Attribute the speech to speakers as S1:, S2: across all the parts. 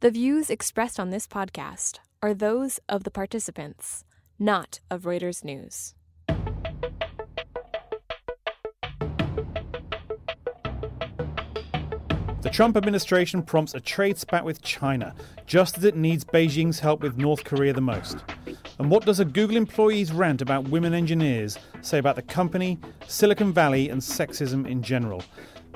S1: The views expressed on this podcast are those of the participants, not of Reuters News.
S2: The Trump administration prompts a trade spat with China, just as it needs Beijing's help with North Korea the most. And what does a Google employee's rant about women engineers say about the company, Silicon Valley, and sexism in general?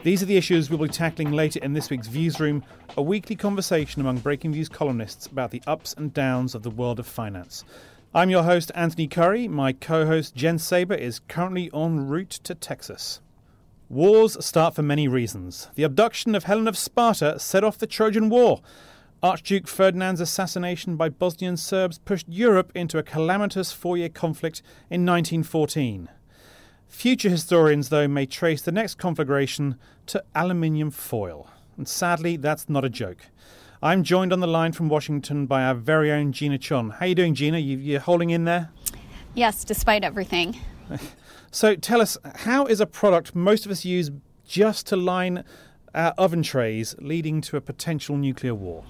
S2: These are the issues we'll be tackling later in this week's Viewsroom, a weekly conversation among Breakingviews columnists about the ups and downs of the world of finance. I'm your host, Anthony Currie. My co host, Jen Saba, is currently en route to Texas. Wars start for many reasons. The abduction of Helen of Sparta set off the Trojan War. Archduke Ferdinand's assassination by Bosnian Serbs pushed Europe into a calamitous four year conflict in 1914. Future historians, though, may trace the next conflagration to aluminium foil. And sadly, that's not a joke. I'm joined on the line from Washington by our very own Gina Chon. How you doing, Gina? You, you're holding in there?
S3: Yes, despite everything.
S2: So tell us, how is a product most of us use just to line our oven trays leading to a potential nuclear war?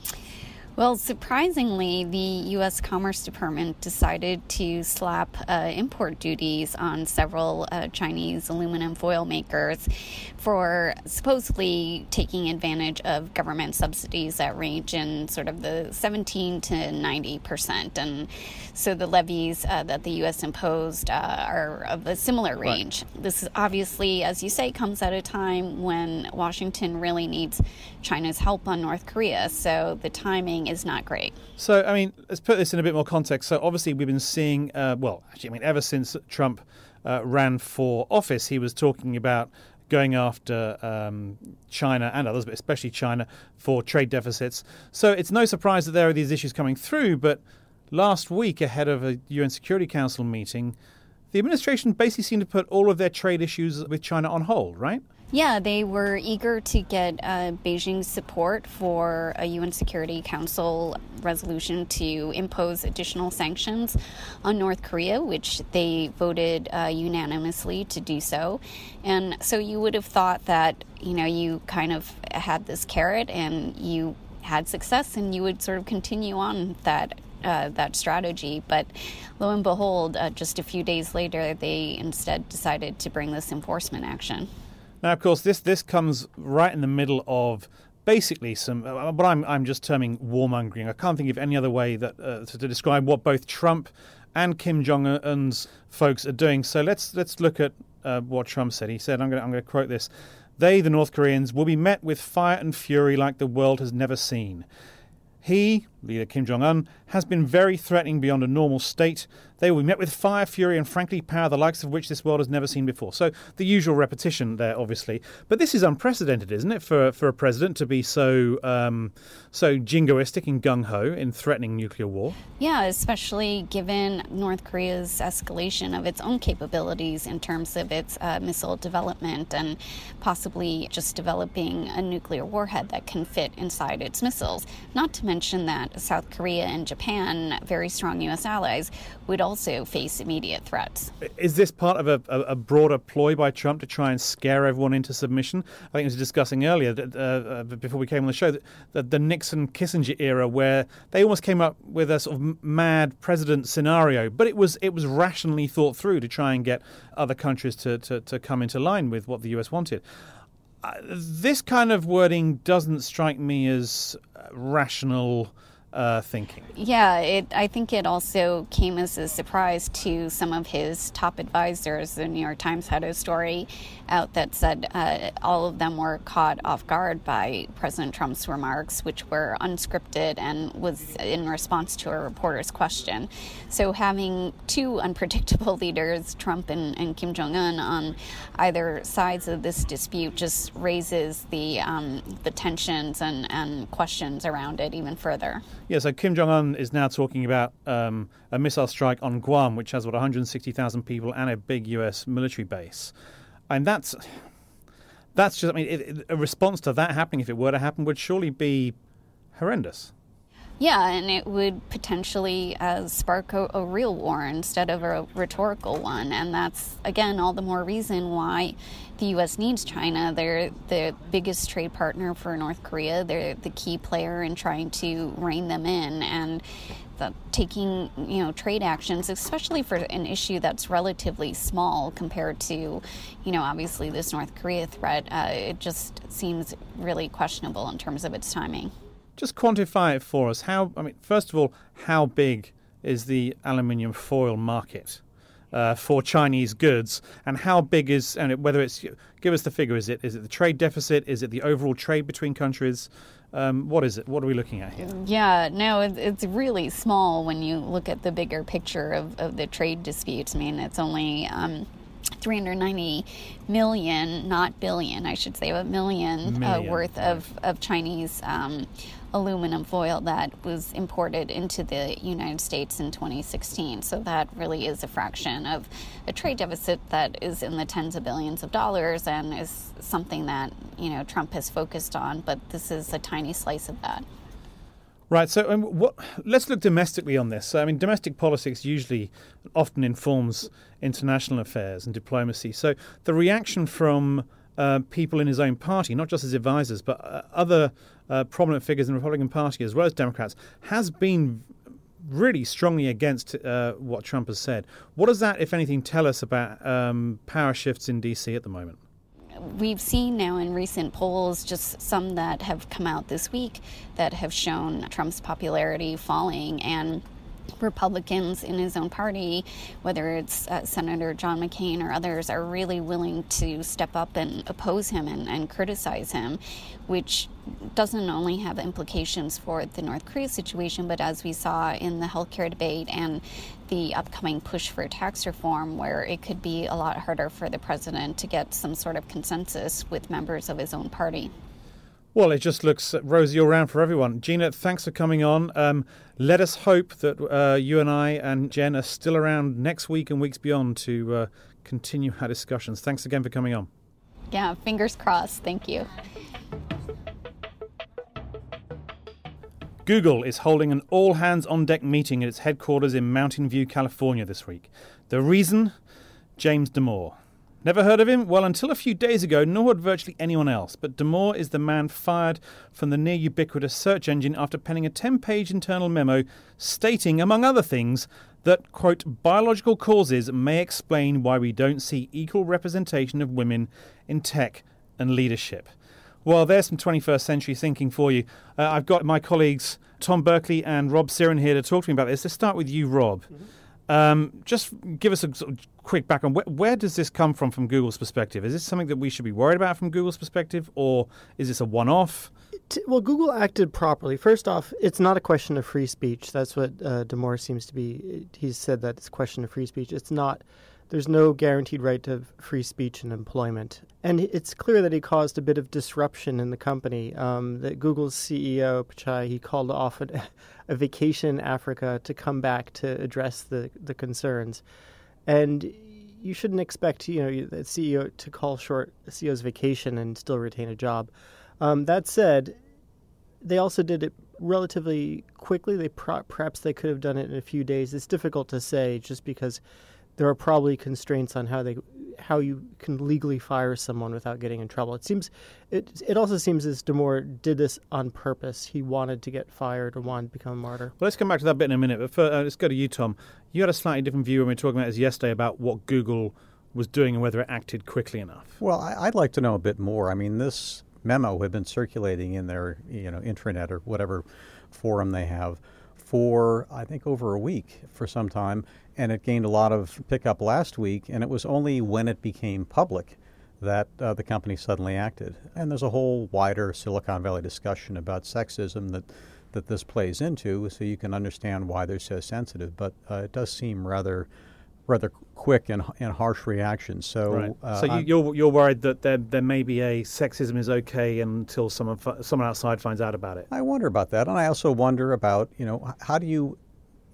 S3: Well, surprisingly, the U.S. Commerce Department decided to slap uh, import duties on several uh, Chinese aluminum foil makers for supposedly taking advantage of government subsidies that range in sort of the 17 to 90 percent. And so the levies uh, that the U.S. imposed uh, are of a similar range. Right. This is obviously, as you say, comes at a time when Washington really needs China's help on North Korea. So the timing is not great.
S2: So, I mean, let's put this in a bit more context. So, obviously, we've been seeing, uh, well, actually, I mean, ever since Trump uh, ran for office, he was talking about going after um, China and others, but especially China, for trade deficits. So, it's no surprise that there are these issues coming through. But last week, ahead of a UN Security Council meeting, the administration basically seemed to put all of their trade issues with China on hold, right?
S3: Yeah, they were eager to get uh, Beijing's support for a UN Security Council resolution to impose additional sanctions on North Korea, which they voted uh, unanimously to do so. And so you would have thought that, you know, you kind of had this carrot and you had success and you would sort of continue on that uh, that strategy. But lo and behold, uh, just a few days later, they instead decided to bring this enforcement action.
S2: Now, of course, this this comes right in the middle of basically some uh, what I'm I'm just terming warmongering. I can't think of any other way that uh, to, to, describe what both Trump and Kim Jong Un's folks are doing. So let's let's look at uh, what Trump said. He said, "I'm going I'm going to quote this." They, the North Koreans, will be met with fire and fury like the world has never seen. He, leader Kim Jong un, has been very threatening beyond a normal state. They will be met with fire, fury, and frankly power, the likes of which this world has never seen before. So the usual repetition there, obviously. But this is unprecedented, isn't it, for for a president to be so um, so jingoistic and gung ho in threatening nuclear war?
S3: Yeah, especially given North Korea's escalation of its own capabilities in terms of its uh, missile development and possibly just developing a nuclear warhead that can fit inside its missiles. Not to mention that South Korea and Japan, very strong U.S. allies, would also face immediate threats.
S2: Is this part of a, a, broader ploy by Trump to try and scare everyone into submission? I think I was discussing earlier that, uh, uh, before we came on the show that, that the Nixon Kissinger era, where they almost came up with a sort of mad president scenario, but it was it was rationally thought through to try and get other countries to, to, to come into line with what the US wanted. Uh, this kind of wording doesn't strike me as rational uh, thinking.
S3: Yeah, it, I think it also came as a surprise to some of his top advisors. The New York Times had a story out that said uh, all of them were caught off guard by President Trump's remarks, which were unscripted and was in response to a reporter's question. So having two unpredictable leaders, Trump and, and Kim Jong Un, on either sides of this dispute just raises the um, the tensions and, and questions around it even further.
S2: Yeah, so Kim Jong Un is now talking about um, a missile strike on Guam, which has what 160,000 people and a big U.S. military base, and that's that's just. I mean, it, a response to that happening, if it were to happen, would surely be horrendous.
S3: Yeah, and it would potentially uh, spark a, a, real war instead of a rhetorical one. And that's, again, all the more reason why the U.S. needs China. They're the biggest trade partner for North Korea, they're the key player in trying to rein them in. And the, taking you know trade actions, especially for an issue that's relatively small compared to, you know, obviously this North Korea threat, uh, it just seems really questionable in terms of its timing.
S2: Just quantify it for us. How, I mean, first of all, how big is the aluminium foil market? Uh, for Chinese goods, and how big is and whether it's give us the figure? Is it is it the trade deficit? Is it the overall trade between countries? Um, what is it? What are we looking at here?
S3: Yeah, no, it's really small when you look at the bigger picture of, of the trade disputes. I mean, it's only. Um, 390 million, not billion, I should say, a million, million. Uh, worth of, of Chinese um, aluminum foil that was imported into the United States in 2016. So that really is a fraction of a trade deficit that is in the tens of billions of dollars and is something that, you know, Trump has focused on, but this is a tiny slice of that.
S2: Right. So, um, what, let's look domestically on this. I mean, domestic politics usually often informs international affairs and diplomacy. So, the reaction from uh, people in his own party, not just his advisors, but uh, other uh, prominent figures in the Republican Party as well as Democrats, has been really strongly against uh, what Trump has said. What does that, if anything, tell us about um, power shifts in D.C. at the moment?
S3: We've seen now in recent polls, just some that have come out this week, that have shown Trump's popularity falling. And Republicans in his own party, whether it's uh, Senator John McCain or others, are really willing to step up and oppose him and, and criticize him, which doesn't only have implications for the North Korea situation, but as we saw in the healthcare debate and the upcoming push for tax reform, where it could be a lot harder for the president to get some sort of consensus with members of his own party.
S2: Well, it just looks rosy all round for everyone. Gina, thanks for coming on. Um, let us hope that uh, you and I and Jen are still around next week and weeks beyond to uh, continue our discussions. Thanks again for coming on.
S3: Yeah, fingers crossed. Thank you.
S2: Google is holding an all hands on deck meeting at its headquarters in Mountain View, California this week. The reason? James Damore. Never heard of him? Well, until a few days ago, nor had virtually anyone else. But Damore is the man fired from the near ubiquitous search engine after penning a 10 page internal memo stating, among other things, that, quote, biological causes may explain why we don't see equal representation of women in tech and leadership. Well, there's some 21st century thinking for you. Uh, I've got my colleagues Tom Buckley and Rob Cyran here to talk to me about this. Let's start with you, Rob. Mm-hmm. Um, just give us a sort of quick background. Where, where, does this come from from Google's perspective? Is this something that we should be worried about from Google's perspective, or is this a one off?
S4: Well, Google acted properly. First off, it's not a question of free speech. That's what uh, seems to be. He's said that it's a question of free speech. It's not. There's no guaranteed right to free speech and employment. And it's clear that he caused a bit of disruption in the company. Um, that Google's CEO, Pichai, he called off a, a vacation in Africa to come back to address the, the concerns. And you shouldn't expect you know the CEO to call short the CEO's vacation and still retain a job. Um, that said, they also did it relatively quickly. They pro- perhaps they could have done it in a few days. It's difficult to say just because there are probably constraints on how they how you can legally fire someone without getting in trouble. It seems it it also seems as Damore did this on purpose. He wanted to get fired or wanted to become a martyr.
S2: Well, let's come back to that bit in a minute. But for, uh, let's go to you, Tom. You had a slightly different view when we were talking about this yesterday about what Google was doing and whether it acted quickly enough.
S5: Well, I'd like to know a bit more. I mean, this memo had been circulating in their you know intranet or whatever forum they have for I think over a week for some time, and it gained a lot of pickup last week. And it was only when it became public that uh, the company suddenly acted. And there's a whole wider Silicon Valley discussion about sexism that that this plays into, so you can understand why they're so sensitive. But uh, it does seem rather rather quick and, and harsh reactions. So,
S2: right. uh, so you, are you're, you're worried that there there may be a sexism is okay until someone someone outside finds out about it.
S5: I wonder about that, and I also wonder about you know how do you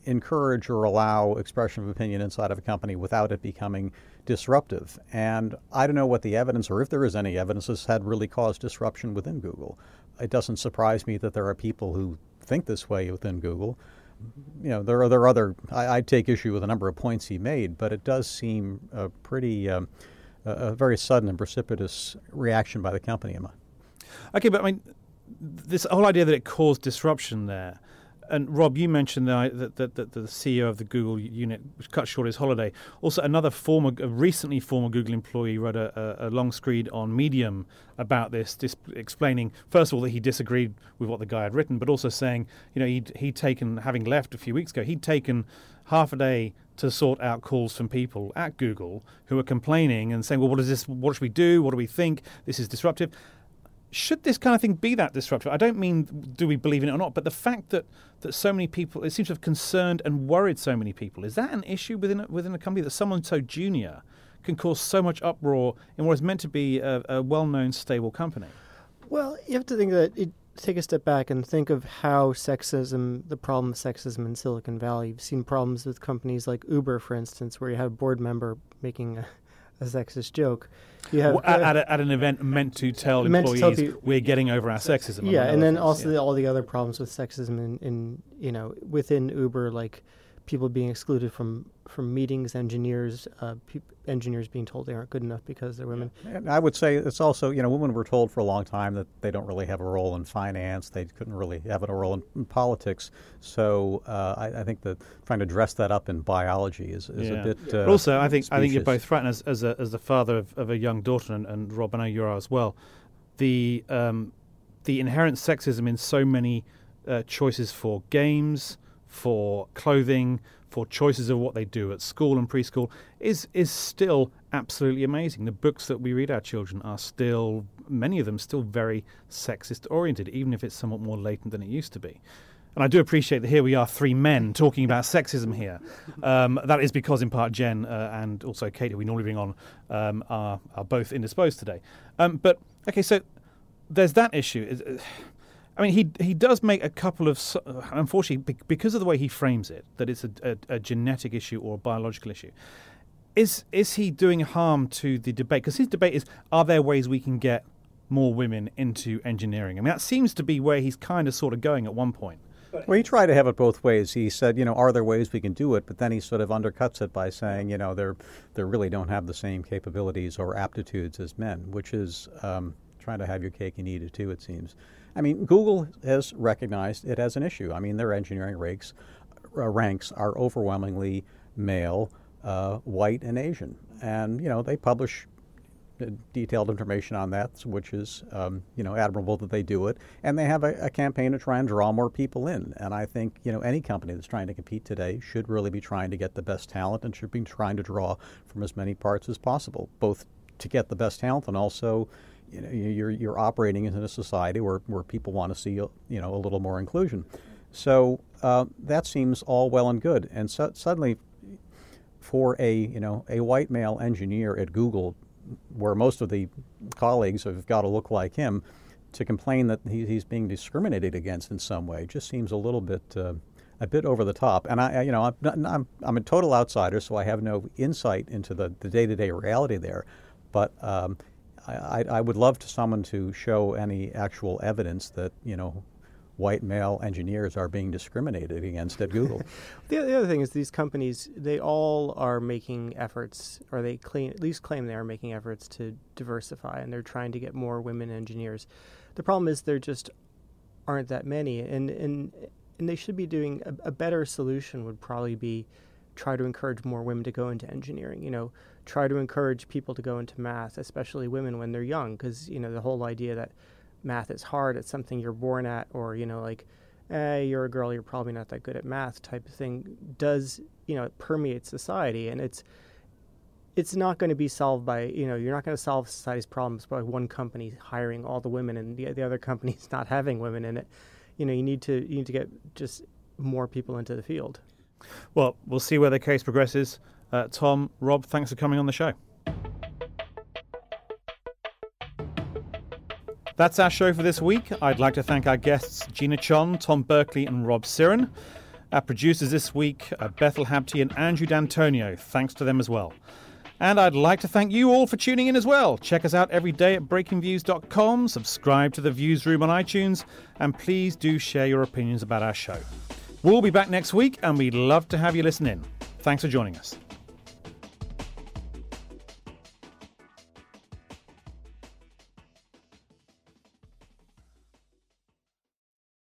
S5: encourage or allow expression of opinion inside of a company without it becoming disruptive. And I don't know what the evidence, or if there is any evidence, has had really caused disruption within Google. It doesn't surprise me that there are people who think this way within Google. You know, there are there are other. I, I take issue with a number of points he made, but it does seem a pretty, um, a, a very sudden and precipitous reaction by the company. Emma.
S2: Okay, but I mean, this whole idea that it caused disruption there and Rob, you mentioned that, that, that, the CEO of the Google unit cut short his holiday. Also, another former, recently former Google employee wrote a, a, a long screed on Medium about this, dis- explaining first of all that he disagreed with what the guy had written, but also saying, you know, he'd he'd taken, having left a few weeks ago, he'd taken half a day to sort out calls from people at Google who were complaining and saying, well, what is this? What should we do? What do we think? This is disruptive should this kind of thing be that disruptive? I don't mean do we believe in it or not, but the fact that, that so many people, it seems to have concerned and worried so many people, is that an issue within a, within a company that someone so junior can cause so much uproar in what is meant to be a, a well-known, stable company?
S4: Well, you have to think that it, take a step back and think of how sexism, the problem of sexism in Silicon Valley. You've seen problems with companies like Uber, for instance, where you have a board member making a a sexist joke.
S2: You have well, at, uh, at, an event meant to tell employees to tell we're getting over our sexism.
S4: Yeah, and then things, also yeah. all the other problems with sexism in, in you know within Uber, like people being excluded from from meetings, engineers, uh, pe- engineers being told they aren't good enough because they're women.
S5: And I would say it's also, you know, women were told for a long time that they don't really have a role in finance. They couldn't really have a role in, in politics. So uh, I, I, think that trying to dress that up in biology is, is yeah. a bit. Uh,
S2: also, I think specious. I think you're both right. And as as, a, as the father of, of a young daughter, and, and Rob, I know you are as well. The um, the inherent sexism in so many uh, choices for games for clothing, for choices of what they do at school and preschool is is still absolutely amazing. The books that we read our children are still many of them still very sexist oriented, even if it's somewhat more latent than it used to be. And I do appreciate that here we are, three men talking about sexism here. Um, that is because, in part, Jen uh, and also Kate, who we normally bring on, um, are, are both indisposed today. Um, but, okay, so there's that issue. I mean, he he does make a couple of, unfortunately, because of the way he frames it, that it's a, a, a genetic issue or a biological issue. Is is he doing harm to the debate? Because his debate is: Are there ways we can get more women into engineering? I mean, that seems to be where he's kind of sort of going at one point.
S5: Well, he tried to have it both ways. He said, you know, are there ways we can do it? But then he sort of undercuts it by saying, you know, they're they really don't have the same capabilities or aptitudes as men, which is um, trying to have your cake and eat it too. It seems. I mean, Google has recognized it as an issue. I mean, their engineering ranks, uh, ranks are overwhelmingly male, uh, white, and Asian. And, you know, they publish uh, detailed information on that, which is, um, you know, admirable that they do it. And they have a, a, campaign to try and draw more people in. And I think, you know, any company that's trying to compete today should really be trying to get the best talent and should be trying to draw from as many parts as possible, both to get the best talent and also you know, you're, you're operating in a society where, where people want to see you know a little more inclusion. So uh, that seems all well and good, and so, suddenly, for a you know a white male engineer at Google, where most of the colleagues have got to look like him, to complain that he, he's being discriminated against in some way just seems a little bit. Uh, a bit over the top, and I, you know, I'm, not, I'm, I'm a total outsider, so I have no insight into the, the day-to-day reality there. But um, I, I would love to someone to show any actual evidence that you know white male engineers are being discriminated against at Google.
S4: the, the, other thing is these companies they all are making efforts, or they claim, at least claim they are making efforts to diversify, and they're trying to get more women engineers. The problem is there just aren't that many, and and and they should be doing a, a better solution. Would probably be try to encourage more women to go into engineering. You know, try to encourage people to go into math, especially women when they're young, because you know the whole idea that math is hard, it's something you're born at, or you know like, eh, you're a girl, you're probably not that good at math type of thing, does you know it permeates society, and it's it's not going to be solved by you know you're not going to solve society's problems by one company hiring all the women and the, the other companies not having women in it. You know you need to you need to get just more people into the field.
S2: Well, we'll see where the case progresses. Uh, Tom, Rob, thanks for coming on the show. That's our show for this week. I'd like to thank our guests Gina Chon, Tom Buckley, and Rob Cyran. Our producers this week are Bethel Habte and Andrew D'Antonio. Thanks to them as well. And I'd like to thank you all for tuning in as well. Check us out every day at breakingviews.com, subscribe to the Viewsroom on iTunes, and please do share your opinions about our show. We'll be back next week, and we'd love to have you listen in. Thanks for joining us.